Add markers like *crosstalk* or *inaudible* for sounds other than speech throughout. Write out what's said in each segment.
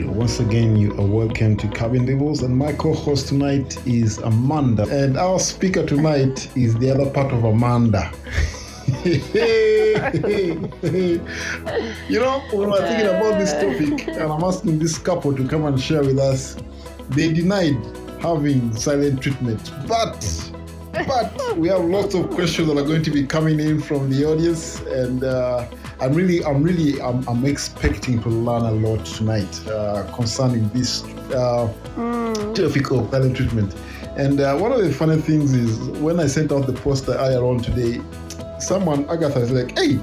right, once again, you are welcome to Cabin Devils, and my co host tonight is Amanda. And our speaker tonight is the other part of Amanda. *laughs* you know, when we're thinking about this topic, and I'm asking this couple to come and share with us, they denied having silent treatment, but but we have lots of questions that are going to be coming in from the audience, and uh, I'm really, I'm really, I'm, I'm, expecting to learn a lot tonight uh, concerning this uh, mm. topic of silent treatment. And uh, one of the funny things is when I sent out the poster earlier on today, someone, Agatha, is like, "Hey,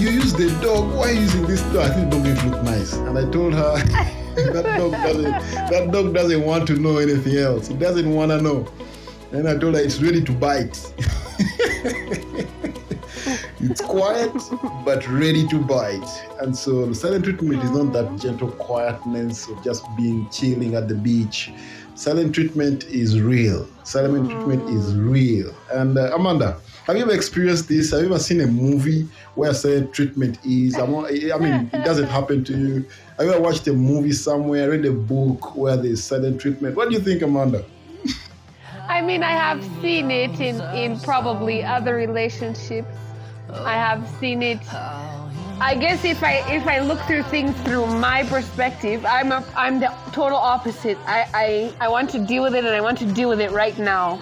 you use the dog. Why are you using this dog? I think dog makes look nice." And I told her. *laughs* that dog doesn't that dog doesn't want to know anything else. It doesn't want to know. And I told her it's ready to bite. *laughs* it's quiet but ready to bite. And so silent treatment is not that gentle quietness of just being chilling at the beach. Silent treatment is real. Silent treatment is real. And uh, Amanda, have you ever experienced this? Have you ever seen a movie where silent treatment is? I mean, it doesn't happen to you. Have you ever watched a movie somewhere, read a book where there's silent treatment? What do you think, Amanda? I mean, I have seen it in, in probably other relationships. I have seen it. I guess if I if I look through things through my perspective, I'm a, I'm the total opposite. I, I I want to deal with it, and I want to deal with it right now.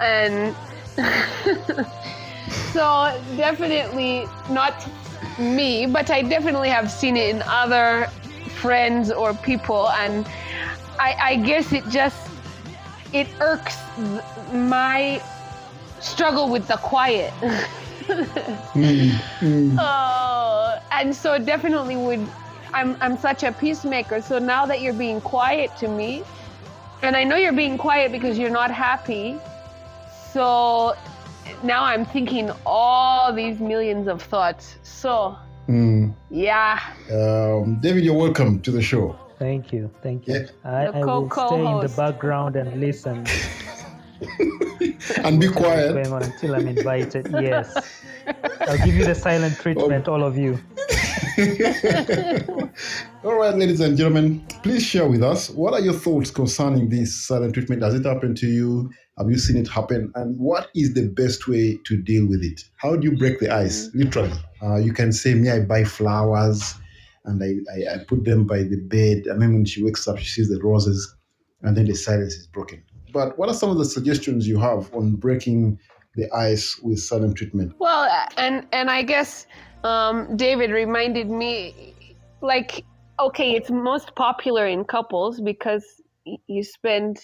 And *laughs* so definitely not me, but I definitely have seen it in other friends or people, and I, I guess it just it irks my struggle with the quiet. *laughs* mm, mm. Oh, and so definitely would I'm I'm such a peacemaker. So now that you're being quiet to me, and I know you're being quiet because you're not happy. So now I'm thinking all these millions of thoughts. So mm. yeah. Um, David, you're welcome to the show. Thank you. Thank you. Yeah. I, I will stay in the background and listen. *laughs* *laughs* and be quiet. Going on until I'm invited. Yes. I'll give you the silent treatment, all of you. *laughs* all right, ladies and gentlemen, please share with us what are your thoughts concerning this silent treatment? Has it happened to you? Have you seen it happen? And what is the best way to deal with it? How do you break the ice? Literally, uh, you can say, "Me, I buy flowers." and I, I, I, put them by the bed. And then when she wakes up, she sees the roses, and then the silence is broken. But what are some of the suggestions you have on breaking the ice with silent treatment? Well, and and I guess um, David reminded me, like, okay, it's most popular in couples because you spend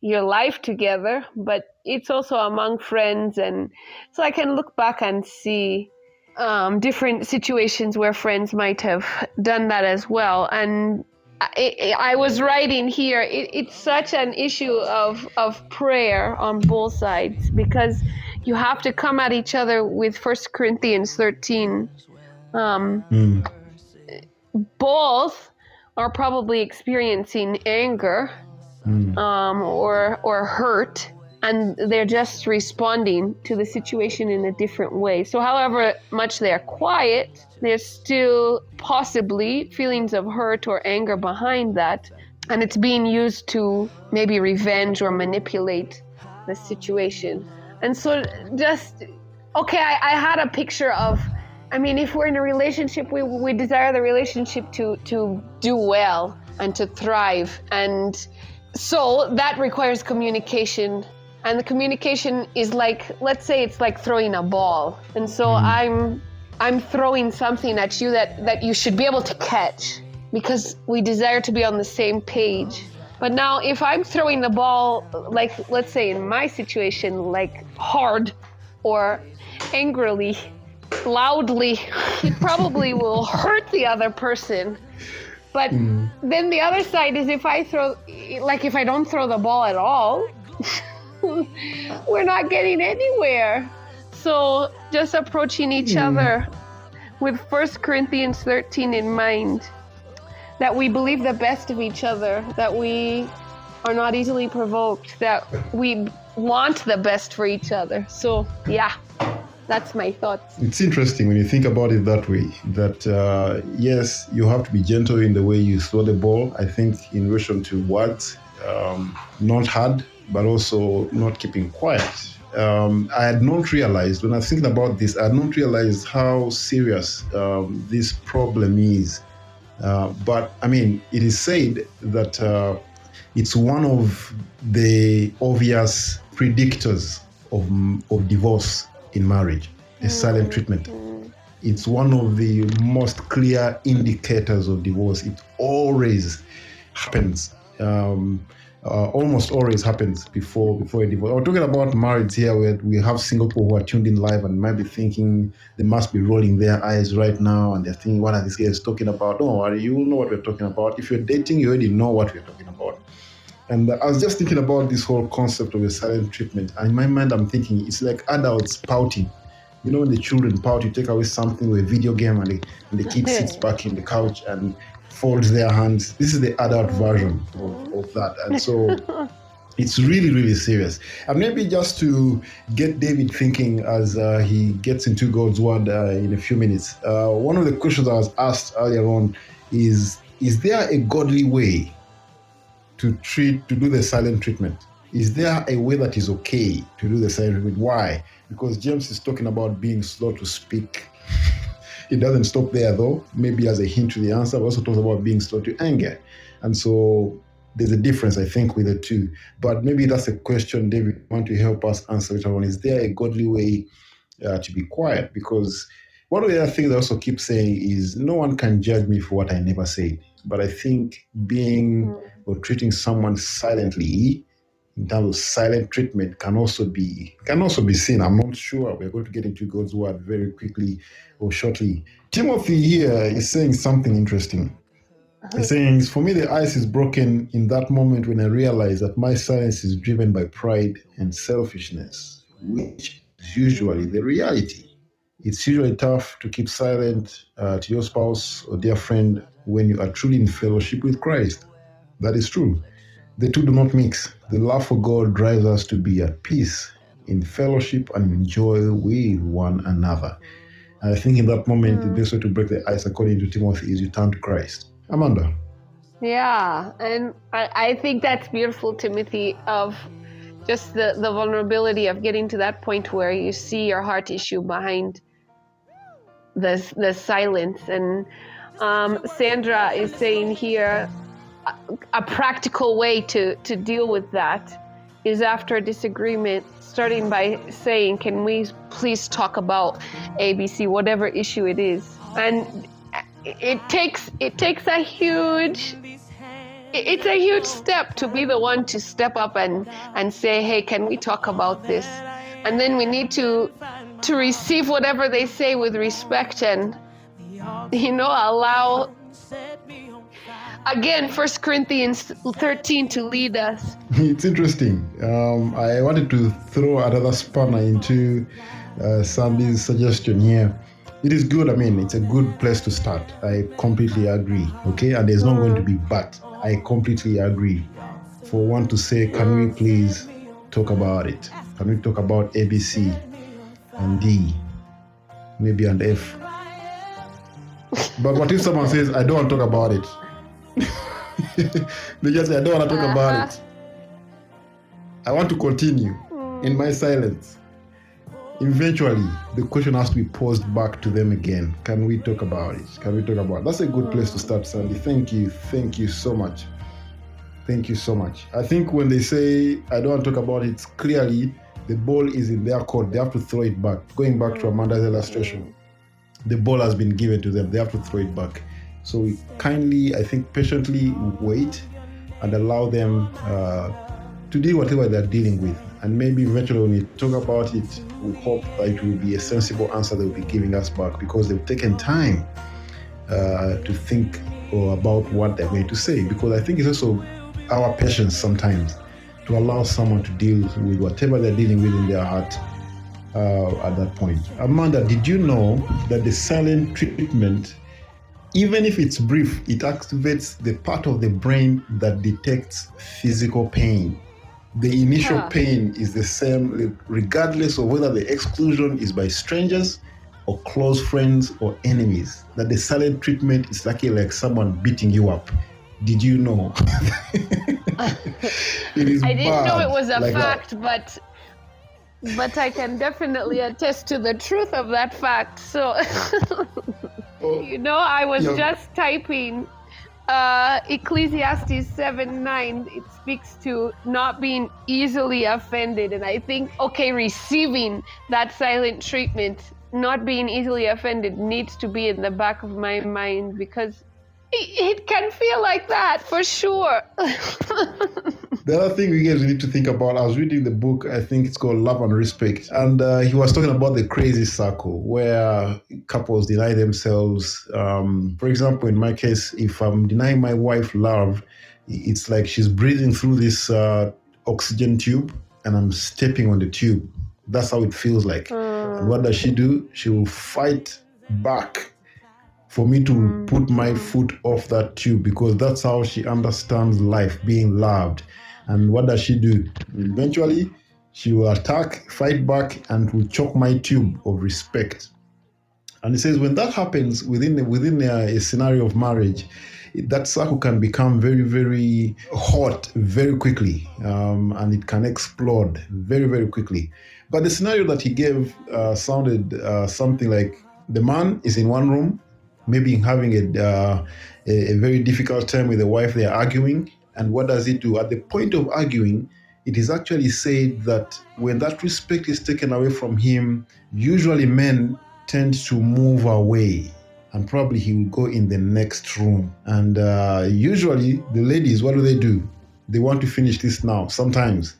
your life together, but it's also among friends, and so I can look back and see um, different situations where friends might have done that as well. And I, I was writing here, it, it's such an issue of, of prayer on both sides because you have to come at each other with First Corinthians 13. Um, mm. Both are probably experiencing anger mm. um, or, or hurt and they're just responding to the situation in a different way. So, however much they're quiet, there's still possibly feelings of hurt or anger behind that, and it's being used to maybe revenge or manipulate the situation. And so, just okay, I, I had a picture of. I mean, if we're in a relationship, we, we desire the relationship to, to do well and to thrive. And so that requires communication and the communication is like let's say it's like throwing a ball and so mm. i'm i'm throwing something at you that that you should be able to catch because we desire to be on the same page but now if i'm throwing the ball like let's say in my situation like hard or angrily loudly *laughs* it probably *laughs* will hurt the other person but mm. then the other side is if i throw like if i don't throw the ball at all *laughs* *laughs* we're not getting anywhere. So just approaching each mm. other with First Corinthians 13 in mind, that we believe the best of each other, that we are not easily provoked, that we want the best for each other. So, yeah. that's my thoughts. It's interesting when you think about it that way. That uh, yes, you have to be gentle in the way you throw the ball. I think in relation to words, um, not hard, but also not keeping quiet. Um, I had not realized when I think about this. I had not realized how serious um, this problem is. Uh, but I mean, it is said that uh, it's one of the obvious predictors of, of divorce in marriage, a silent treatment. It's one of the most clear indicators of divorce. It always happens. Um, uh, almost always happens before before a divorce. We're talking about marriage here, where we have single people who are tuned in live and might be thinking they must be rolling their eyes right now, and they're thinking, "What are these guys talking about?" Don't worry, you know what we're talking about. If you're dating, you already know what we're talking about. And I was just thinking about this whole concept of a silent treatment. And in my mind, I'm thinking it's like adults pouting. You know, when the children pout, you take away something with a video game, and and the kid sits back in the couch and folds their hands. This is the adult version of, of that. And so *laughs* it's really, really serious. And maybe just to get David thinking as uh, he gets into God's word uh, in a few minutes, uh, one of the questions I was asked earlier on is Is there a godly way to treat, to do the silent treatment? Is there a way that is okay to do the silent treatment? Why? Because James is talking about being slow to speak. It doesn't stop there though, maybe as a hint to the answer, but also talks about being slow to anger. And so there's a difference, I think, with the two. But maybe that's a question David want to help us answer later on. Is there a godly way uh, to be quiet? Because one of the other things I also keep saying is no one can judge me for what I never said. But I think being or treating someone silently in terms of silent treatment can also be can also be seen. I'm not sure. We're going to get into God's word very quickly or shortly. Timothy here is saying something interesting. He's saying, For me, the ice is broken in that moment when I realize that my silence is driven by pride and selfishness, which is usually the reality. It's usually tough to keep silent uh, to your spouse or dear friend when you are truly in fellowship with Christ. That is true. The two do not mix. The love for God drives us to be at peace, in fellowship, and enjoy with one another. And I think in that moment, the best way to break the ice, according to Timothy, is you turn to Christ. Amanda. Yeah, and I, I think that's beautiful, Timothy, of just the, the vulnerability of getting to that point where you see your heart issue behind the, the silence. And um, Sandra is saying here a, practical way to, to deal with that is after a disagreement, starting by saying, Can we please talk about ABC, whatever issue it is? And it takes it takes a huge it's a huge step to be the one to step up and and say hey can we talk about this and then we need to to receive whatever they say with respect and you know allow again first corinthians 13 to lead us *laughs* it's interesting um, i wanted to throw another spanner into uh, sandy's suggestion here it is good. I mean, it's a good place to start. I completely agree. Okay, and there's not going to be but. I completely agree. For one to say, can we please talk about it? Can we talk about ABC and D, maybe and F? *laughs* But what if someone says, I don't want to talk about it? They just say, I don't want to talk about it. Uh-huh. I want to continue in my silence. Eventually the question has to be posed back to them again. Can we talk about it? Can we talk about it? that's a good place to start sandy. Thank you. Thank you so much. Thank you so much. I think when they say i don't want to talk about it clearly the ball is in their court. They have to throw it back. Going back to amanda's illustration the ball has been given to them. They have to throw it back so we kindly i think patiently wait and allow them uh, to do whatever they're dealing with and maybe eventually when we talk about it, we hope that it will be a sensible answer they'll be giving us back because they've taken time uh, to think about what they're going to say. Because I think it's also our patience sometimes to allow someone to deal with whatever they're dealing with in their heart uh, at that point. Amanda, did you know that the silent treatment, even if it's brief, it activates the part of the brain that detects physical pain? the initial Huh. pain is the same regardless of whether the exclusion is by strangers or close friends or enemies. That the silent treatment is lucky like someone beating you up. Did you know? *laughs* it is I didn't know it was a like that. fact, but but I can definitely attest to the truth of that fact. So *laughs* you know, I was just typing uh, Ecclesiastes 7 9. It speaks to not being easily offended. And I think, okay, receiving that silent treatment, not being easily offended, needs to be in the back of my mind because it, it can feel like that for sure. *laughs* The other thing you guys need to think about, I was reading the book, I think it's called Love and Respect, and uh, he was talking about the crazy circle where couples deny themselves. Um, for example, in my case, if I'm denying my wife love, it's like she's breathing through this uh, oxygen tube and I'm stepping on the tube. That's how it feels like. And what does she do? She will fight back for me to put my foot off that tube because that's how she understands life, being loved. And what does she do? Eventually, she will attack, fight back, and will choke my tube of respect. And he says when that happens within within a, a scenario of marriage, that circle can become very very hot very quickly, um, and it can explode very very quickly. But the scenario that he gave uh, sounded uh, something like the man is in one room, maybe having a, uh, a a very difficult time with the wife. They are arguing, and what does he do at the point of arguing? It is actually said that when that respect is taken away from him, usually men tend to move away and probably he will go in the next room. And uh, usually, the ladies, what do they do? They want to finish this now, sometimes.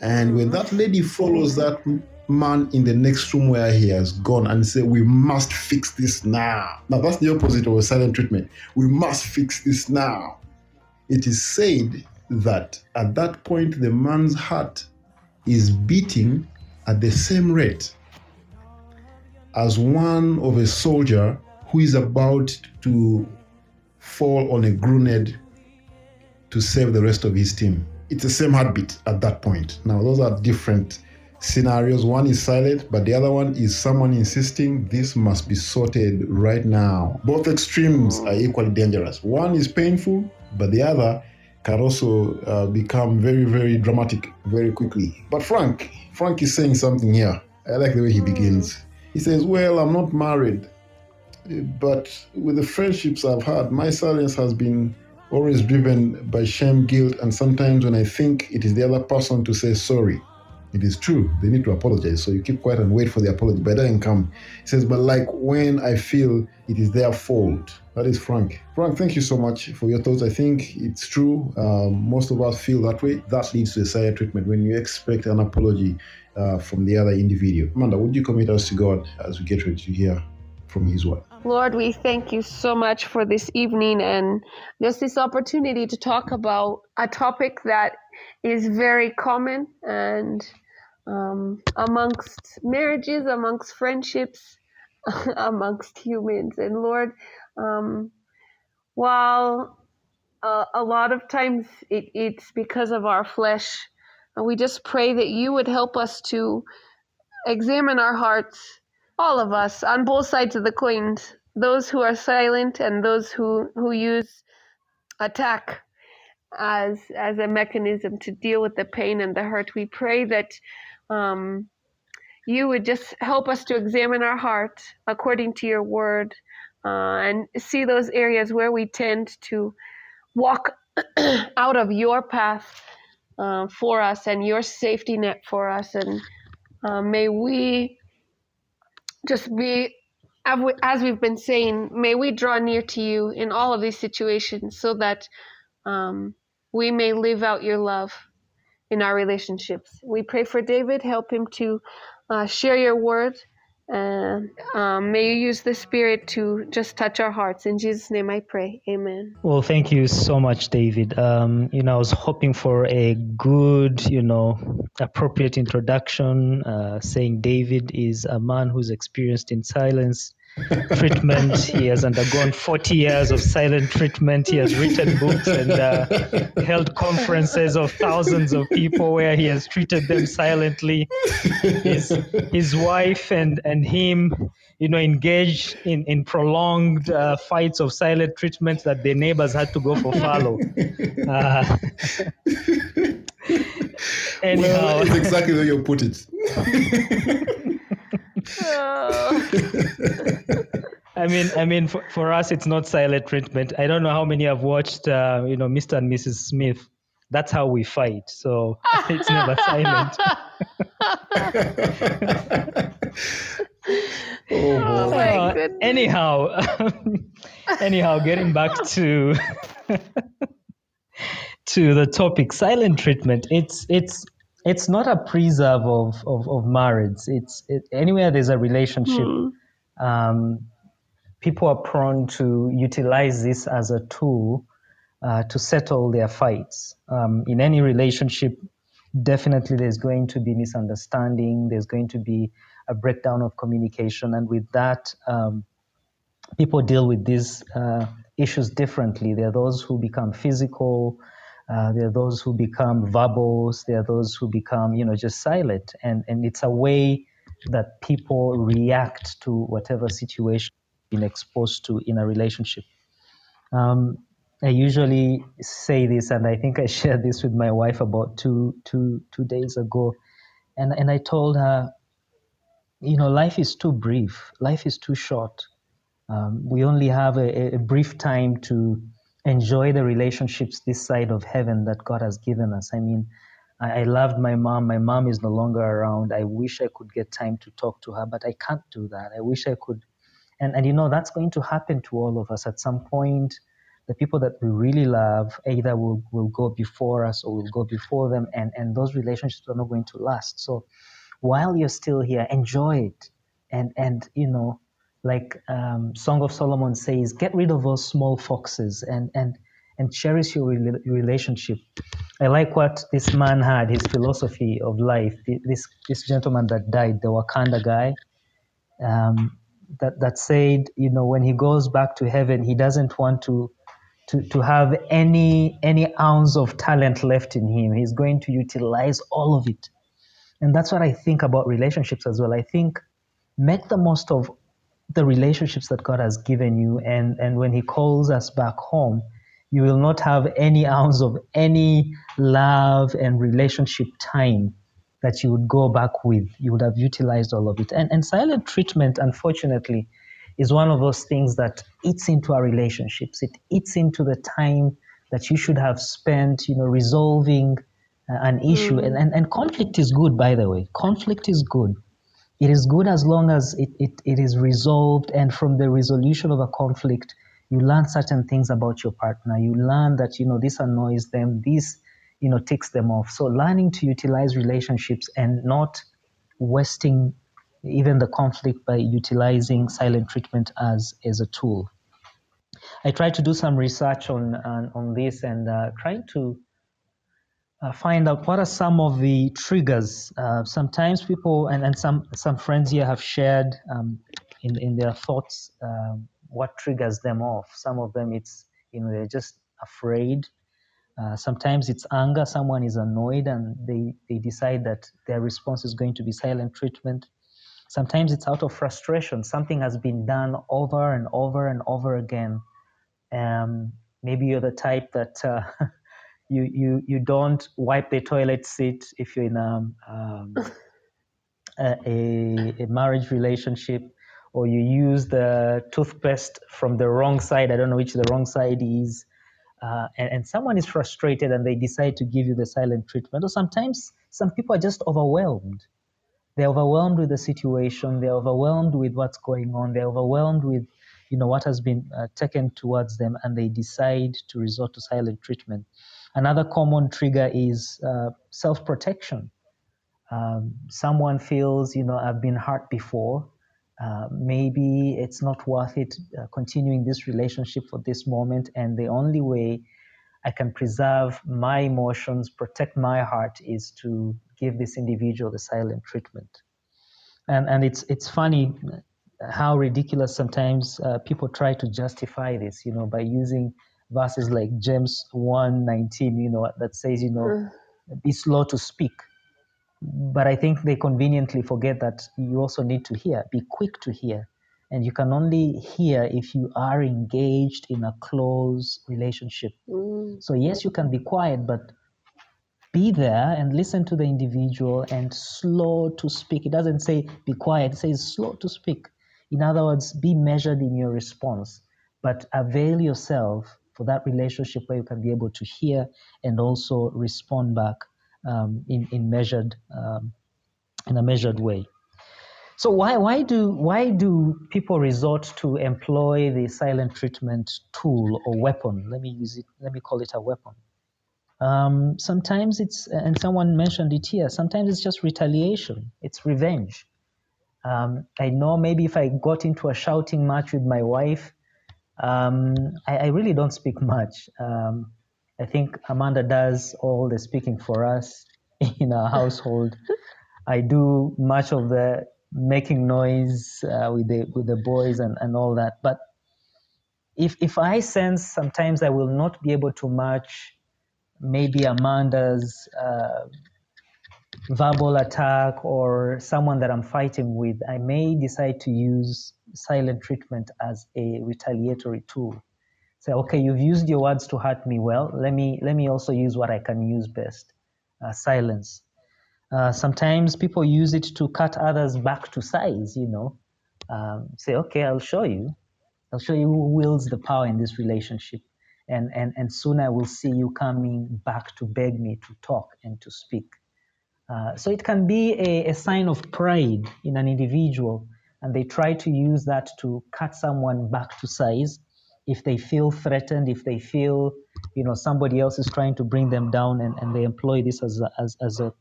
And when that lady follows that man in the next room where he has gone and say, We must fix this now. Now, that's the opposite of a silent treatment. We must fix this now. It is said that at that point, the man's heart is beating at the same rate as one of a soldier who is about to fall on a grenade to save the rest of his team. It's the same heartbeat at that point. Now, those are different scenarios. One is silent, but the other one is someone insisting this must be sorted right now. Both extremes are equally dangerous. One is painful, but the other can also uh, become very, very dramatic very quickly. But Frank, Frank is saying something here. I like the way he begins. He says, Well, I'm not married, but with the friendships I've had, my silence has been always driven by shame, guilt, and sometimes when I think it is the other person to say sorry. It is true, they need to apologize. So you keep quiet and wait for the apology, but it doesn't come. He says, But like when I feel it is their fault. That is Frank. Frank, thank you so much for your thoughts. I think it's true. Um, most of us feel that way. That leads to a silent treatment when you expect an apology uh, from the other individual. Amanda, would you commit us to God as we get ready to hear from His word? Lord, we thank you so much for this evening and just this opportunity to talk about a topic that is very common and um, amongst marriages, amongst friendships, *laughs* amongst humans. And Lord, um, while uh, a lot of times it, it's because of our flesh, we just pray that you would help us to examine our hearts all of us on both sides of the coins those who are silent and those who who use attack as as a mechanism to deal with the pain and the hurt we pray that um, you would just help us to examine our heart according to your word uh, and see those areas where we tend to walk *clears throat* out of your path uh, for us and your safety net for us. And uh, may we just be as we- as we've been saying may we draw near to you in all of these situations so that um, we may live out your love in our relationships. We pray for david. Help him to uh, share your word. Um, may you use the spirit to just touch our hearts. In jesus name i pray. Amen. Well, thank you so much, David. Um, you know, I was hoping for a good, you know, appropriate introduction, uh, saying David is a man who's experienced in silence. Treatment. He has undergone 40 years of silent treatment. He has written books and uh, held conferences of thousands of people where he has treated them silently. His, his wife and, and him, you know, engaged in, in prolonged uh, fights of silent treatment that their neighbors had to go for follow. Uh, anyhow, well, it's exactly the way you put it. *laughs* *laughs* I mean, I mean, for, for us, it's not silent treatment. I don't know how many have watched, uh, you know, Mr. and Mrs. Smith. That's how we fight. So *laughs* it's never silent. *laughs* oh, my uh, anyhow, anyhow, getting back to to the topic, silent treatment. It's it's it's not a preserve of of, of marriage. It's it, anywhere there's a relationship. Mm. Um, people are prone to utilize this as a tool uh, to settle their fights. Um, in any relationship, definitely there's going to be misunderstanding. There's going to be a breakdown of communication, and with that, um, people deal with these uh, issues differently. There are those who become physical. Uh, there are those who become verbose. There are those who become, you know, just silent. And, and it's a way that people react to whatever situation they've been exposed to in a relationship. Um, I usually say this, and I think I *laughs* shared this with my wife about two, two, two days ago. And, and I told her, you know, life is too brief, life is too short. Um, we only have a, a brief time to enjoy the relationships this side of heaven that God has given us. I mean, I, loved my mom. My mom is no longer around. I wish I could get time to talk to her, but I can't do that. I wish I could. And, and you know, that's going to happen to all of us at some point. The people that we really love either will, will go before us or will go before them, and, and those relationships are not going to last. So while you're still here, enjoy it. And, and you know, like um, Song of Solomon says, get rid of those small foxes and and and cherish your re- relationship. I like what this man had, his philosophy of life. This this gentleman that died, the Wakanda guy, um, that that said, you know, when he goes back to heaven, he doesn't want to. To, to have any any ounce of talent left in him he's going to utilize all of it and that's what i think about relationships as well i think make the most of the relationships that God has given you. And, and when He calls us back home, you will not have any ounce of any love and relationship time that you would go back with. You would have utilized all of it. And, and silent treatment, unfortunately, is one of those things that eats into our relationships. It eats into the time that you should have spent, you know, resolving uh, an issue. Mm. And, and, and conflict is good, by the way. Conflict is good it is good as long as it, it, it is resolved and from the resolution of a conflict you learn certain things about your partner. You learn that you know this annoys them this you know ticks them off. So learning to utilize relationships and not wasting even the conflict by utilizing silent treatment as as a tool. I tried to do some research on on, on this and uh, trying to uh, find out what are some of the triggers. Uh, sometimes people and, and some some friends here have shared um, in in their thoughts um, what triggers them off. Some of them it's you know they're just afraid. Uh, sometimes it's anger. Someone is annoyed and they they decide that their response is going to be silent treatment. Sometimes it's out of frustration. Something has been done over and over and over again. Um, maybe you're the type that uh, *laughs* you you you don't wipe the toilet seat if you're in a um, a, a marriage relationship or you use the toothpaste from the wrong side i don't know which the wrong side is uh, and, and, someone is frustrated and they decide to give you the silent treatment. Or sometimes some people are just overwhelmed. They're overwhelmed with the situation they're overwhelmed with what's going on they're overwhelmed with you know what has been uh, taken towards them and they decide to resort to silent treatment Another common trigger is uh, self protection. Um, someone feels, you know, I've been hurt before. Uh, maybe it's not worth it uh, continuing this relationship for this moment. And the only way I can preserve my emotions, protect my heart, is to give this individual the silent treatment. And, and it's, it's funny, how ridiculous sometimes uh, people try to justify this, you know, by using verses like James 1 19, you know, that says, you know, mm. be slow to speak. But I think they conveniently forget that you also need to hear, be quick to hear. And you can only hear if you are engaged in a close relationship. Mm. So, yes, you can be quiet, but be there and listen to the individual and slow to speak. It doesn't say be quiet, it says slow to speak. In other words, be measured in your response, but avail yourself for that relationship where you can be able to hear and also respond back um, in, in measured um, in a measured way. So why why do why do people resort to employ the silent treatment tool or weapon? Let me use it. Let me call it a weapon. Um, sometimes it's and someone mentioned it here. Sometimes it's just retaliation. It's revenge. Um, I know maybe if I got into a shouting match with my wife, um, I, I, really don't speak *laughs* much. Um, I think Amanda does all the speaking for us *laughs* in our household. I do much of the making noise uh, with the with the boys and, and all that. But if if I sense sometimes I will not be able to match maybe Amanda's uh, verbal attack or someone that I'm fighting with, I may decide to use silent treatment as a retaliatory tool say, okay, you've used your words to hurt me. Well, let me let me also use what I can use best, uh, silence. Uh, sometimes people use it to cut others back to size. You know, um, say, okay, I'll show you. I'll show you who wields the power in this relationship, and and and soon I will see you coming back to beg me to talk and to speak. Uh, so it can be a, a sign of pride in an individual, and they try to use that to cut someone back to size if they feel threatened, if they feel, you know, somebody else is trying to bring them down and, and they employ this as a, as, as a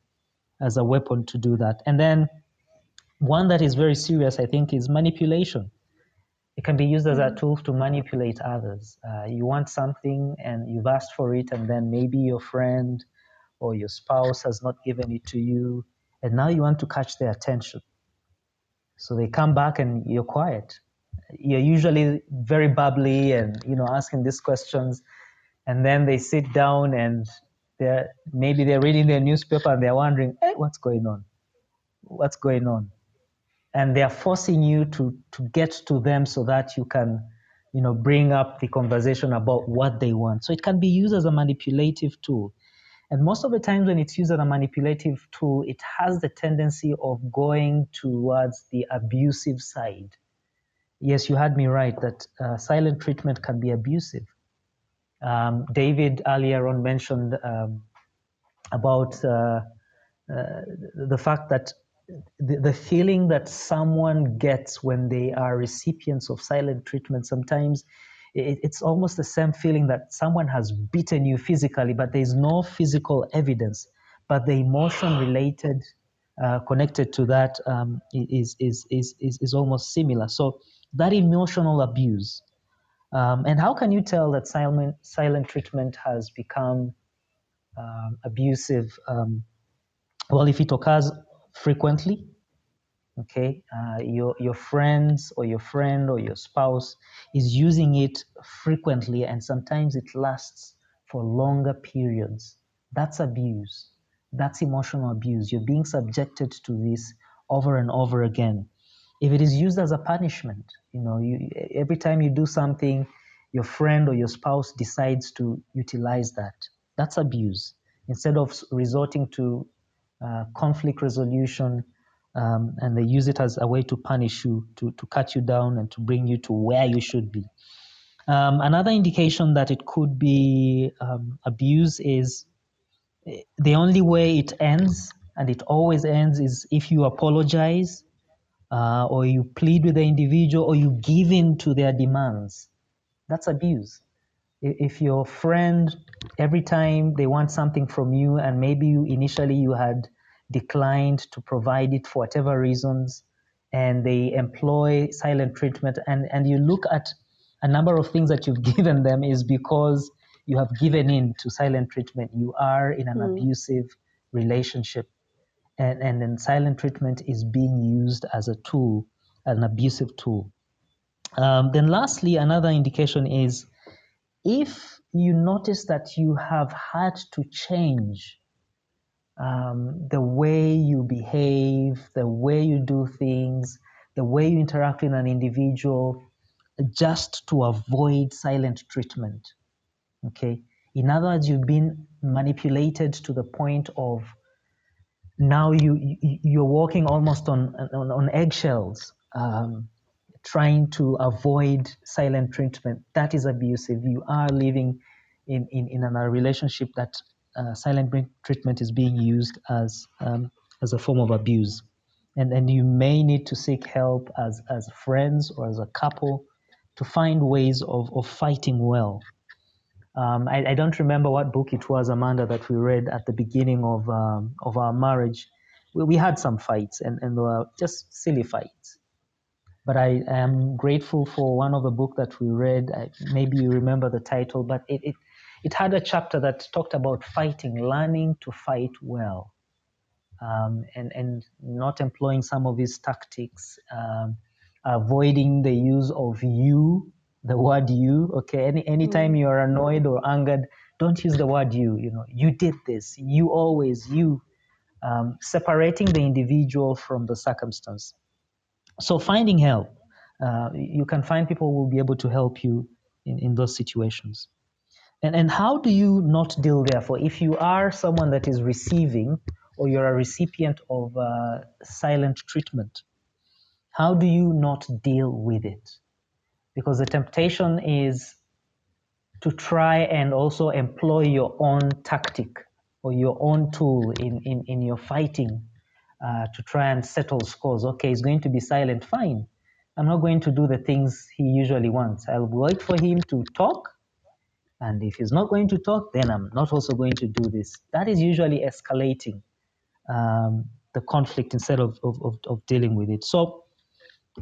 as a weapon to do that. And then one that is very serious, I think, is manipulation. It can be used as a mm-hmm. tool to manipulate others. Uh, you want something and you've asked for it, and then maybe your friend or your spouse has not given it to you, and now you want to catch their attention. So they come back and you're quiet. You're usually very bubbly and you know asking these questions. And then they sit down and they're maybe they're reading their newspaper and they're wondering hey what's going on? What's going on? And they're forcing you to to get to them so that you can you know bring up the conversation about what they want. So it can be used as a manipulative tool and most of the times when it's used as a manipulative tool it has the tendency of going towards the abusive side yes, you had me right that uh, silent treatment can be abusive. Um, David earlier on mentioned um, about uh, uh, the fact that the, the, feeling that someone gets when they are recipients of silent treatment sometimes it, it's almost the same feeling that someone has beaten you physically, but there's no physical evidence. But the emotion related, uh, connected to that um, is, is, is, is, is almost similar. So that emotional abuse. Um, and how can you tell that silent, silent treatment has become um, abusive? Um, well, if it occurs frequently, okay, uh, your, your friends or your friend or your spouse is using it frequently and sometimes it lasts for longer periods. That's abuse. That's emotional abuse. You're being subjected to this over and over again if it is used as a punishment, you know, you, every time you do something, your friend or your spouse decides to utilize that. That's abuse. Instead of resorting to uh, conflict resolution, um, and they use it as a way to punish you, to, to cut you down, and to bring you to where you should be. Um, another indication that it could be um, abuse is eh, the only way it ends, and it always ends, is if you apologize uh, or you plead with the individual or you give in to their demands. That's abuse. If your friend, every time they want something from you, and maybe you initially you had declined to provide it for whatever reasons, and they employ silent treatment, and, and you look at a number of things that you've *laughs* given them is because you have given in to silent treatment. You are in an mm. abusive relationship and, and then silent treatment is being used as a tool an abusive tool. Um, then, lastly, another indication is if you notice that you have had to change um, the way you behave, the way you do things, the way you interact with an individual, just to avoid silent treatment. Okay. In other words, you've been manipulated to the point of now you, you you're walking almost on on, on eggshells, um, trying to avoid silent treatment. That is abusive. You are living in in, in a relationship that uh, silent treatment is being used as um, as a form of abuse, and and you may need to seek help as as friends or as a couple to find ways of of fighting well. Um, I, I, don't remember what book it was, Amanda, that we read at the beginning of um, of our marriage. We, we, had some fights, and and they were just silly fights. But I am grateful for one of the book that we read. Maybe you remember the title, but it, it it had a chapter that talked about fighting, learning to fight well, um, and and not employing some of his tactics, um, avoiding the use of you, the word you. Okay, any anytime mm. you are annoyed or angered, don't use the word you. You know, you did this. You always you. Um, separating the individual from the circumstance. So finding help, uh, you can find people who will be able to help you in, in those situations. And, and how do you not deal, therefore, if you are someone that is receiving or you're a recipient of uh, silent treatment? How do you not deal with it? Because the temptation is to try and also employ your own tactic or your own tool in, in, in your fighting uh, to try and settle scores. Okay, he's going to be silent, fine. I'm not going to do the things he usually wants. I'll wait for him to talk and if he's not going to talk, then I'm not also going to do this. That is usually escalating um, the conflict instead of, of, of, of, dealing with it. So,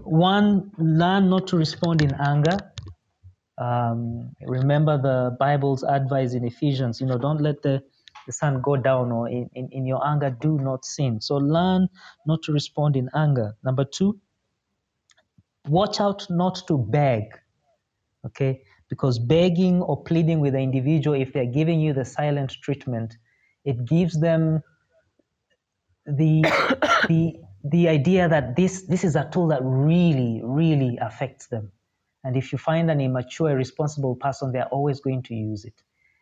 one, learn not to respond in anger. Um, remember the Bible's advice in Ephesians, you know, don't let the, the sun go down or in, in, in your anger, do not sin. So, learn not to respond in anger. Number two, watch out not to beg. Okay, because begging or pleading with the individual, if they're giving you the silent treatment, it gives them the *coughs* the the idea that this this is a tool that really really affects them. And if you find an immature irresponsible person they're always going to use it.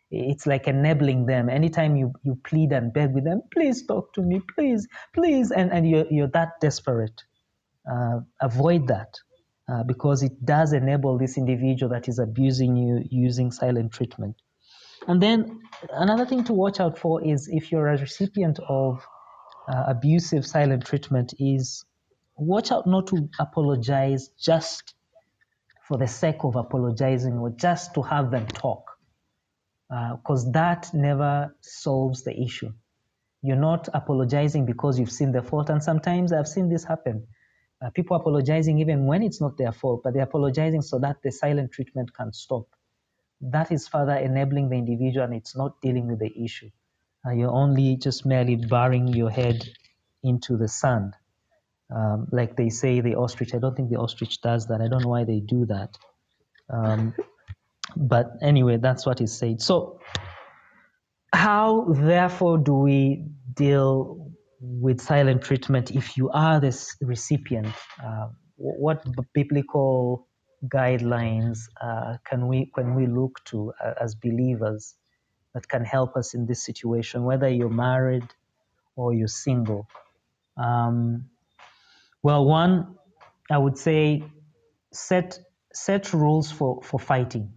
It's like enabling them. Anytime you you plead and beg with them please talk to me please please and and you're, you're that desperate uh, avoid that uh, because it does enable this individual that is abusing you using silent treatment. And then another thing to watch out for is if you're a recipient of uh, abusive silent treatment is watch out not to apologize just for the sake of apologizing or just to have them talk because uh, that never solves the issue. You're not apologizing because you've seen the fault. And sometimes i've seen this happen uh, people apologizing even when it's not their fault, but they're apologizing so that the silent treatment can stop. That is further enabling the individual and it's not dealing with the issue. Uh, you're only just merely burying your head into the sand. Um, like they say, the ostrich. I don't think the ostrich does that. I don't know why they do that. Um, *laughs* but anyway, that's what is said. So, how therefore do we deal with silent treatment if you are this recipient? Uh, what biblical guidelines uh, can we can we look to uh, as believers that can help us in this situation, whether you're married or you're single? Um, well, one, I would say set set rules for, for fighting.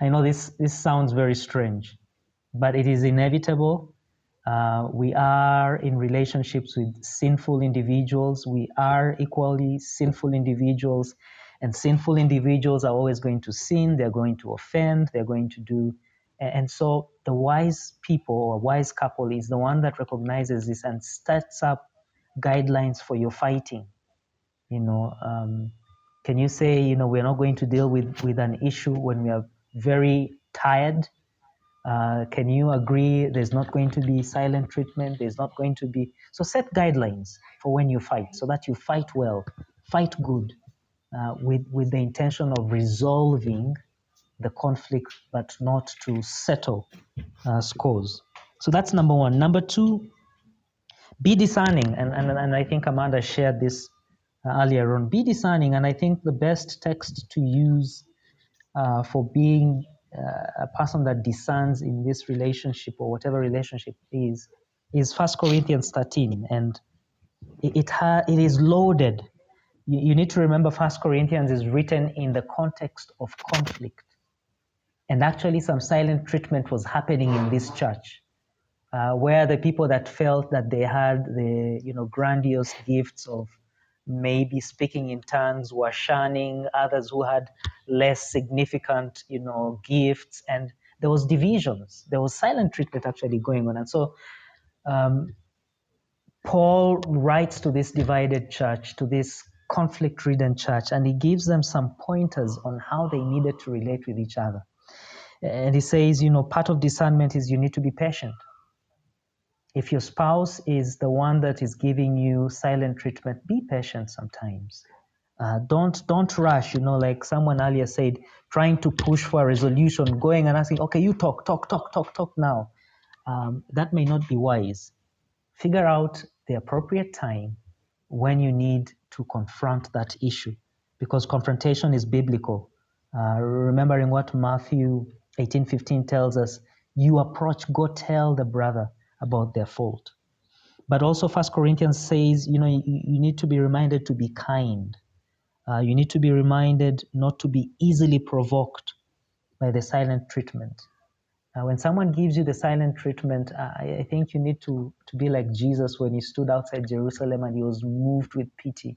I know this this sounds very strange, but it is inevitable uh, we are in relationships with sinful individuals. We are equally sinful individuals. And sinful individuals are always going to sin, they're going to offend, they're going to do. And so the wise people or wise couple is the one that recognizes this and sets up guidelines for your fighting. You know, um, can you say, you know, we're not going to deal with, with an issue when we are very tired uh, can you agree there's not going to be silent treatment? There's not going to be. So set guidelines for when you fight so that you fight well. fight good uh, with, with the intention of resolving the conflict, but not to settle uh, scores. So that's number one. Number two, be discerning. And, and, and I think Amanda shared this uh, earlier on. Be discerning. And I think the best text to use uh, for being uh, a person that discerns in this relationship or whatever relationship is is First Corinthians 13, and it it, ha- it is loaded. You, you need to remember First Corinthians is written in the context of conflict, and actually some silent treatment was happening in this church, uh, where the people that felt that they had the you know grandiose gifts of maybe speaking in tongues were shunning others who had less significant you know gifts and there was divisions there was silent treatment actually going on and so um, Paul writes to this divided church, to this conflict ridden church, and he gives them some pointers on how they needed to relate with each other. And he says, you know, part of discernment is you need to be patient. If your spouse is the one that is giving you silent treatment, be patient sometimes. Uh, don't don't rush. You know, like someone earlier said, trying to push for a resolution, going and asking, okay, you talk, talk, talk, talk, talk now. Um, that may not be wise. Figure out the appropriate time when you need to confront that issue, because confrontation is biblical. Uh, remembering what Matthew 18:15 tells us, you approach, go tell the brother about their fault. But also, First Corinthians says, you know, you, you need to be reminded to be kind. Uh, you need to be reminded not to be easily provoked by the silent treatment. Uh, when someone gives you the silent treatment, uh, I, I think you need to, to be like Jesus when he stood outside Jerusalem and he was moved with pity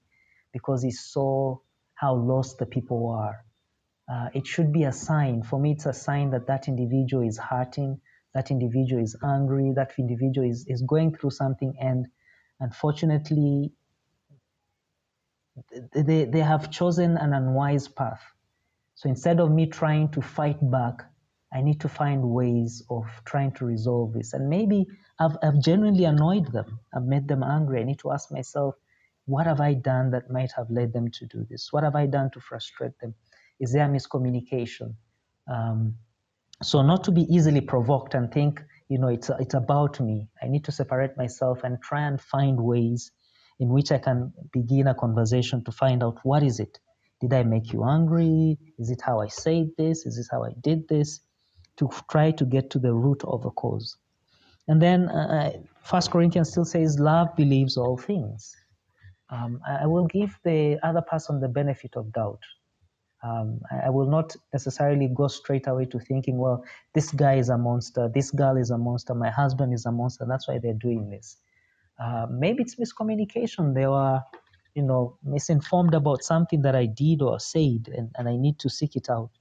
because he saw how lost the people are. Uh, it should be a sign. For me, it's a sign that that individual is hurting, that individual is angry, that individual is, is going through something, and unfortunately, they, they have chosen an unwise path. So instead of me trying to fight back, I need to find ways of trying to resolve this. And maybe I've, I've genuinely annoyed them, I've made them angry. I need to ask myself, what have I done that might have led them to do this? What have I done to frustrate them? Is there a miscommunication? Um, so not to be easily provoked and think, you know, it's it's about me. I need to separate myself and try and find ways in which I can begin a conversation to find out what is it. Did I make you angry? Is it how I said this? Is this how I did this? To try to get to the root of the cause. And then uh, First Corinthians still says, "Love believes all things." Um, I will give the other person the benefit of doubt. Um, I, I will not necessarily go straight away to thinking, well, this guy is a monster, this girl is a monster, my husband is a monster, that's why they're doing this. Uh, maybe it's miscommunication. They were, you know, misinformed about something that I did or said, and, and I need to seek it out.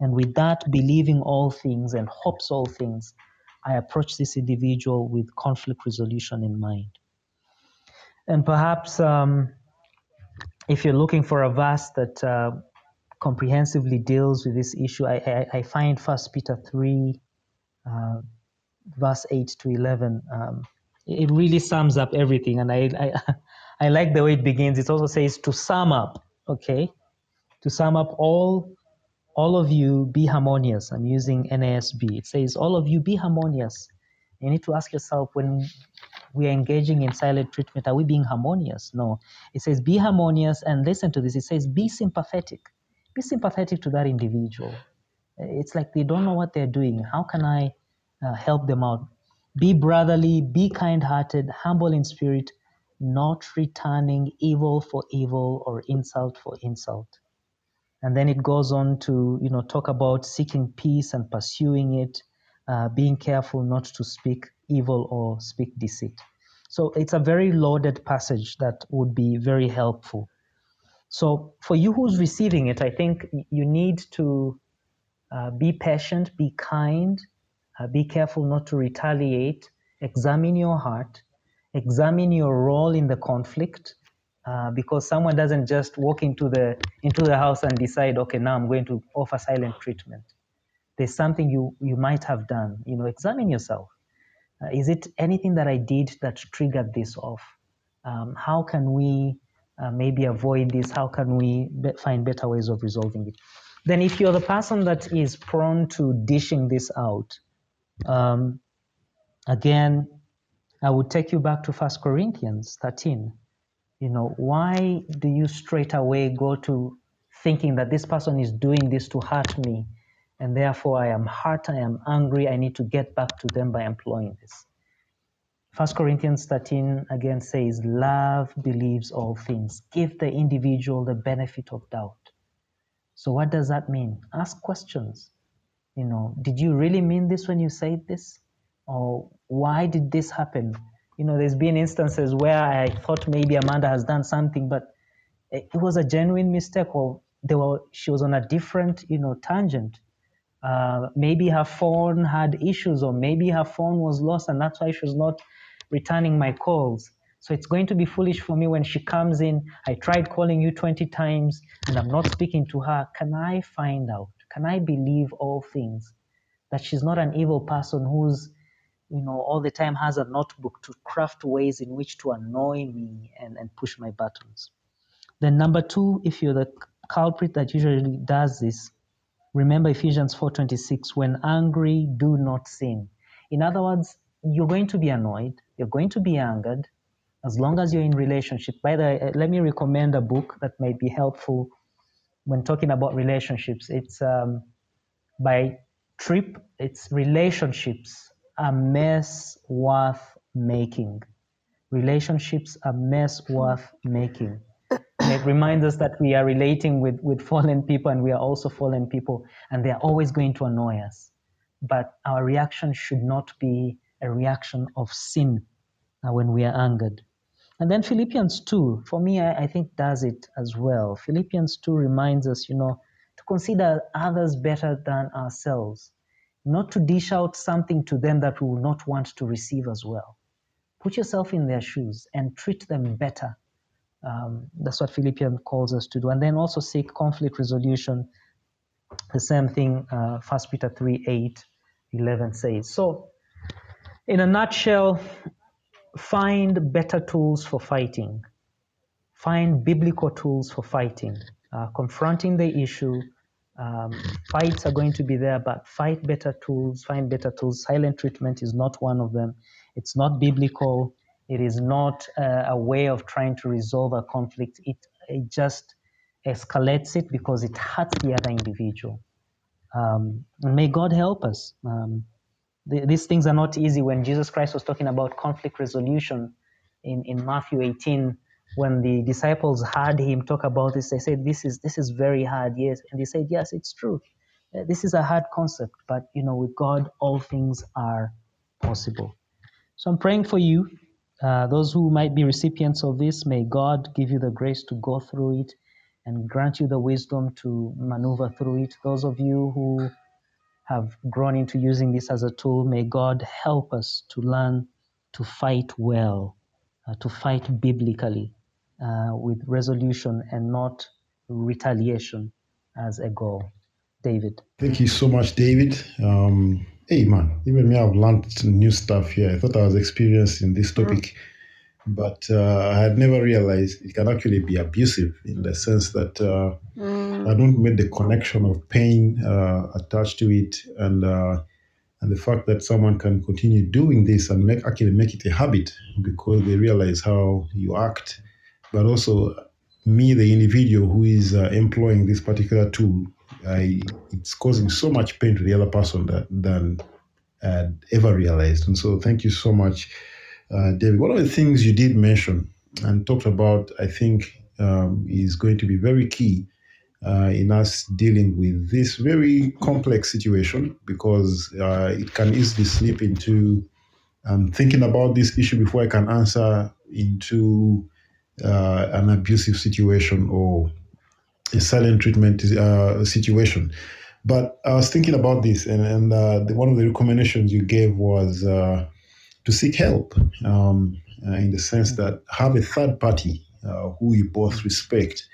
And with that, believing all things and hopes all things, I approach this individual with conflict resolution in mind. And perhaps um, if you're looking for a verse that uh, comprehensively deals with this issue, I, I, I find First Peter 3, uh, verse 8 to 11. Um, it really sums up everything. And I, I, *laughs* I like the way it begins. It also says to sum up, okay? To sum up all all of you be harmonious. I'm using NASB. It says all of you be harmonious. You need to ask yourself when we are engaging in silent treatment, are we being harmonious? No. It says be harmonious and listen to this. It says be sympathetic. Be sympathetic to that individual. It's like they don't know what they're doing. How can I uh, help them out? Be brotherly, be kind hearted, humble in spirit, not returning evil for evil or insult for insult. And then it goes on to you know talk about seeking peace and pursuing it, uh, being careful not to speak evil or speak deceit. So it's a very loaded passage that would be very helpful. So for you who's receiving it, I think you need to uh, be patient, be kind, uh, be careful not to retaliate, examine your heart, examine your role in the conflict, uh, because someone doesn't just walk into the into the house and decide, okay, now I'm going to offer silent treatment. There's something you you might have done. You know, examine yourself. Uh, is it anything that I did that triggered this off? Um, how can we uh, maybe avoid this? How can we be- find better ways of resolving it? Then, if you're the person that is prone to dishing this out, um, again, I would take you back to First Corinthians 13. You know, why do you straight away go to thinking that this person is doing this to hurt me, and therefore I am hurt, I am angry, I need to get back to them by employing this? First Corinthians 13 again says, Love believes all things. Give the individual the benefit of doubt. So, what does that mean? Ask questions. You know, did you really mean this when you said this? Or why did this happen? You know, there's been instances where I thought maybe Amanda has done something, but it was a genuine mistake, or they were, she was on a different, you know, tangent. Uh, maybe her phone had issues, or maybe her phone was lost, and that's why she was not returning my calls. So it's going to be foolish for me when she comes in. I tried calling you 20 times and I'm not speaking to her. Can I find out? Can I believe all things? That she's not an evil person who's, you know, all the time has a notebook to craft ways in which to annoy me and, and push my buttons. Then number two, if you're the culprit that usually does this, remember Ephesians 4:26, when angry, do not sin. In other words, you're going to be annoyed, you're going to be angered, as long as you're in relationship. By the way, let me recommend a book that might be helpful when talking about relationships. It's um, by Tripp. It's relationships a mess worth making. Relationships a mess worth making. And it reminds us that we are relating with, with fallen people and we are also fallen people and they are always going to annoy us. But our reaction should not be a reaction of sin uh, when we are angered. And then Philippians 2, for me, I, I, think does it as well. Philippians 2 reminds us, you know, to consider others better than ourselves, not to dish out something to them that we will not want to receive as well. Put yourself in their shoes and treat them better. Um, that's what Philippians calls us to do. And then also seek conflict resolution. The same thing, uh, 1 Peter 3 8, 11 says. So, in a nutshell, find better tools for fighting. Find biblical tools for fighting. Uh, confronting the issue. Um, fights are going to be there, but fight better tools. Find better tools. Silent treatment is not one of them. It's not biblical. It is not uh, a way of trying to resolve a conflict. It, it just escalates it because it hurts the other individual. Um, and may God help us. Um, these things are not easy. When Jesus Christ was talking about conflict resolution in, in Matthew 18, when the disciples heard him talk about this, they said, "This is this is very hard." Yes, and they said, "Yes, it's true. Uh, this is a hard concept, but you know, with God, all things are possible." So I'm praying for you, uh, those who might be recipients of this. May God give you the grace to go through it and grant you the wisdom to maneuver through it. Those of you who have grown into using this as a tool. May God help us to learn to fight well, uh, to fight biblically uh, with resolution and not retaliation as a goal. David. Thank you so much, David. Um, hey, man, even me, I've learned new stuff here. I thought I was experienced in this topic, but uh, I had never realized it can actually be abusive in the sense that uh, mm. I don't make the connection of pain uh, attached to it, and uh, and the fact that someone can continue doing this and make actually make it a habit because they realize how you act, but also me, the individual who is uh, employing this particular tool, I, it's causing so much pain to the other person that than I'd ever realized. And so, thank you so much, uh, David. One of the things you did mention and talked about, I think, um, is going to be very key uh, in us dealing with this very complex situation because uh, it can easily slip into um, thinking about this issue before I can answer into uh, an abusive situation or a silent treatment uh, situation. But I was thinking about this, and, and uh, the, one of the recommendations you gave was uh, to seek help um, in the sense that have a third party who you both respect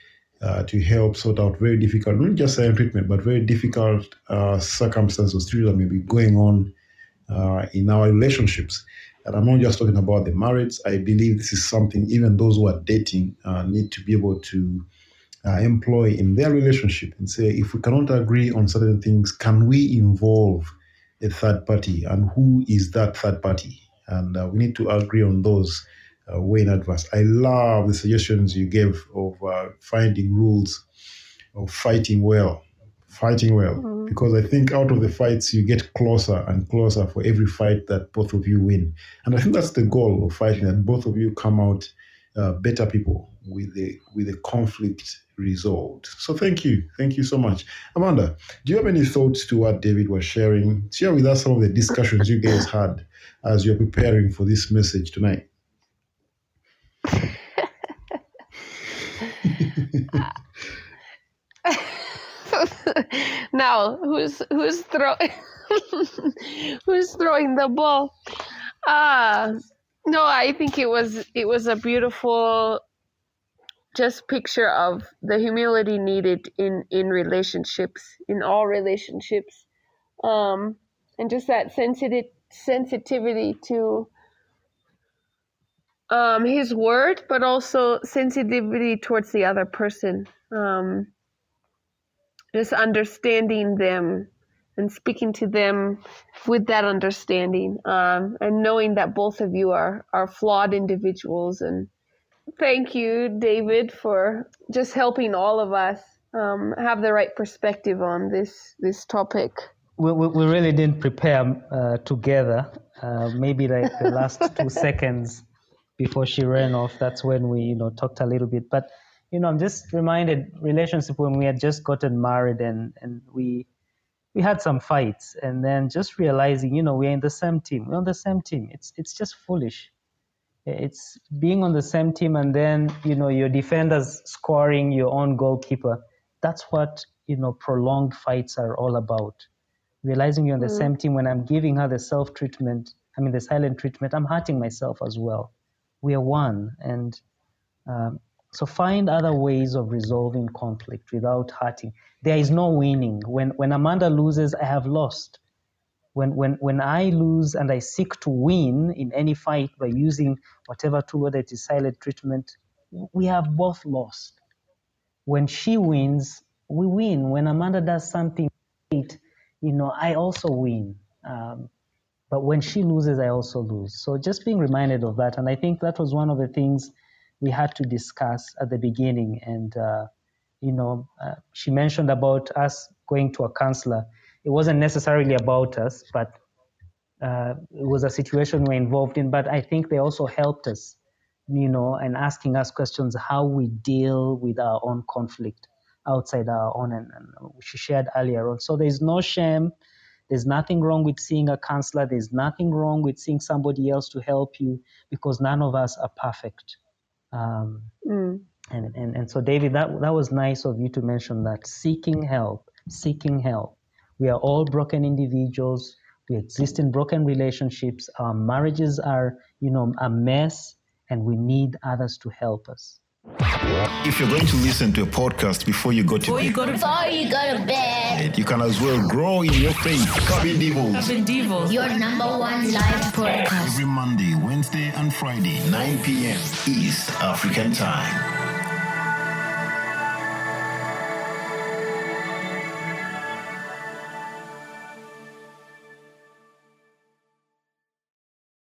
uh, to help sort out very difficult, not just silent treatment, but very difficult uh, circumstances, things that may be going on uh, in our relationships. And I'm not just talking about the marriage. I believe this is something even those who are dating uh, need to be able to uh, employ in their relationship and say, if we cannot agree on certain things, can we involve a third party? And who is that third party? And uh, we need to agree on those uh, way in advance. I love the suggestions you gave of uh, finding rules of fighting well fighting well mm-hmm. because I think out of the fights you get closer and closer for every fight that both of you win, and I think that's the goal of fighting that both of you come out uh, better people with the with the conflict resolved. So thank you, thank you so much, Amanda. Do you have any thoughts to what David was sharing? Share with us some of the discussions you guys had as you're preparing for this message tonight. *laughs* now who's who's throwing *laughs* who's throwing the ball? Ah, uh, no, I think it was it was a beautiful just picture of the humility needed in in relationships in all relationships. Um and just that sensitive sensitivity to um his word but also sensitivity towards the other person. Um just understanding them and speaking to them with that understanding um, and knowing that both of you are are flawed individuals and thank you david for just helping all of us um, have the right perspective on this this topic we, we, we really didn't prepare uh, together uh, maybe like the last two *laughs* seconds before she ran off that's when we you know talked a little bit but you know, I'm just reminded relationship when we had just gotten married and and we we had some fights and then just realizing, you know, we're in the same team. We're on the same team. It's it's just foolish. It's being on the same team and then, you know, your defenders scoring your own goalkeeper. That's what, you know, prolonged fights are all about. Realizing you're on the mm. same team when I'm giving her the self treatment, I mean the silent treatment, I'm hurting myself as well. We are one. And um, so find other ways of resolving conflict without hurting. There is no winning. When when Amanda loses, I have lost. When when when I lose and I seek to win in any fight by using whatever tool, whether it is silent treatment, we have both lost. When she wins, we win. When Amanda does something, great, you know, I also win. Um, but when she loses, I also lose. So just being reminded of that, and I think that was one of the things we had to discuss at the beginning. And, uh, you know, uh, she mentioned about us going to a counselor. It wasn't necessarily about us, but uh, it was a situation we're involved in. But I think they also helped us, you know, and asking us questions how we deal with our own conflict outside our own. And, and she shared earlier on. So there's no shame. There's nothing wrong with seeing a counselor. There's nothing wrong with seeing somebody else to help you because none of us are perfect. Um, mm. and, and, and so, David, that, that was nice of you to mention that seeking help, seeking help. We are all broken individuals. We exist in broken relationships. Our marriages are, you know, a mess, and we need others to help us. If you're going to listen to a podcast before you go to before you go to before you go to bed, you can as well grow in your faith. Cabin Devils. Cabin Devils. Your number one live podcast. Every Monday, Wednesday, and Friday, 9 p.m. East African Time.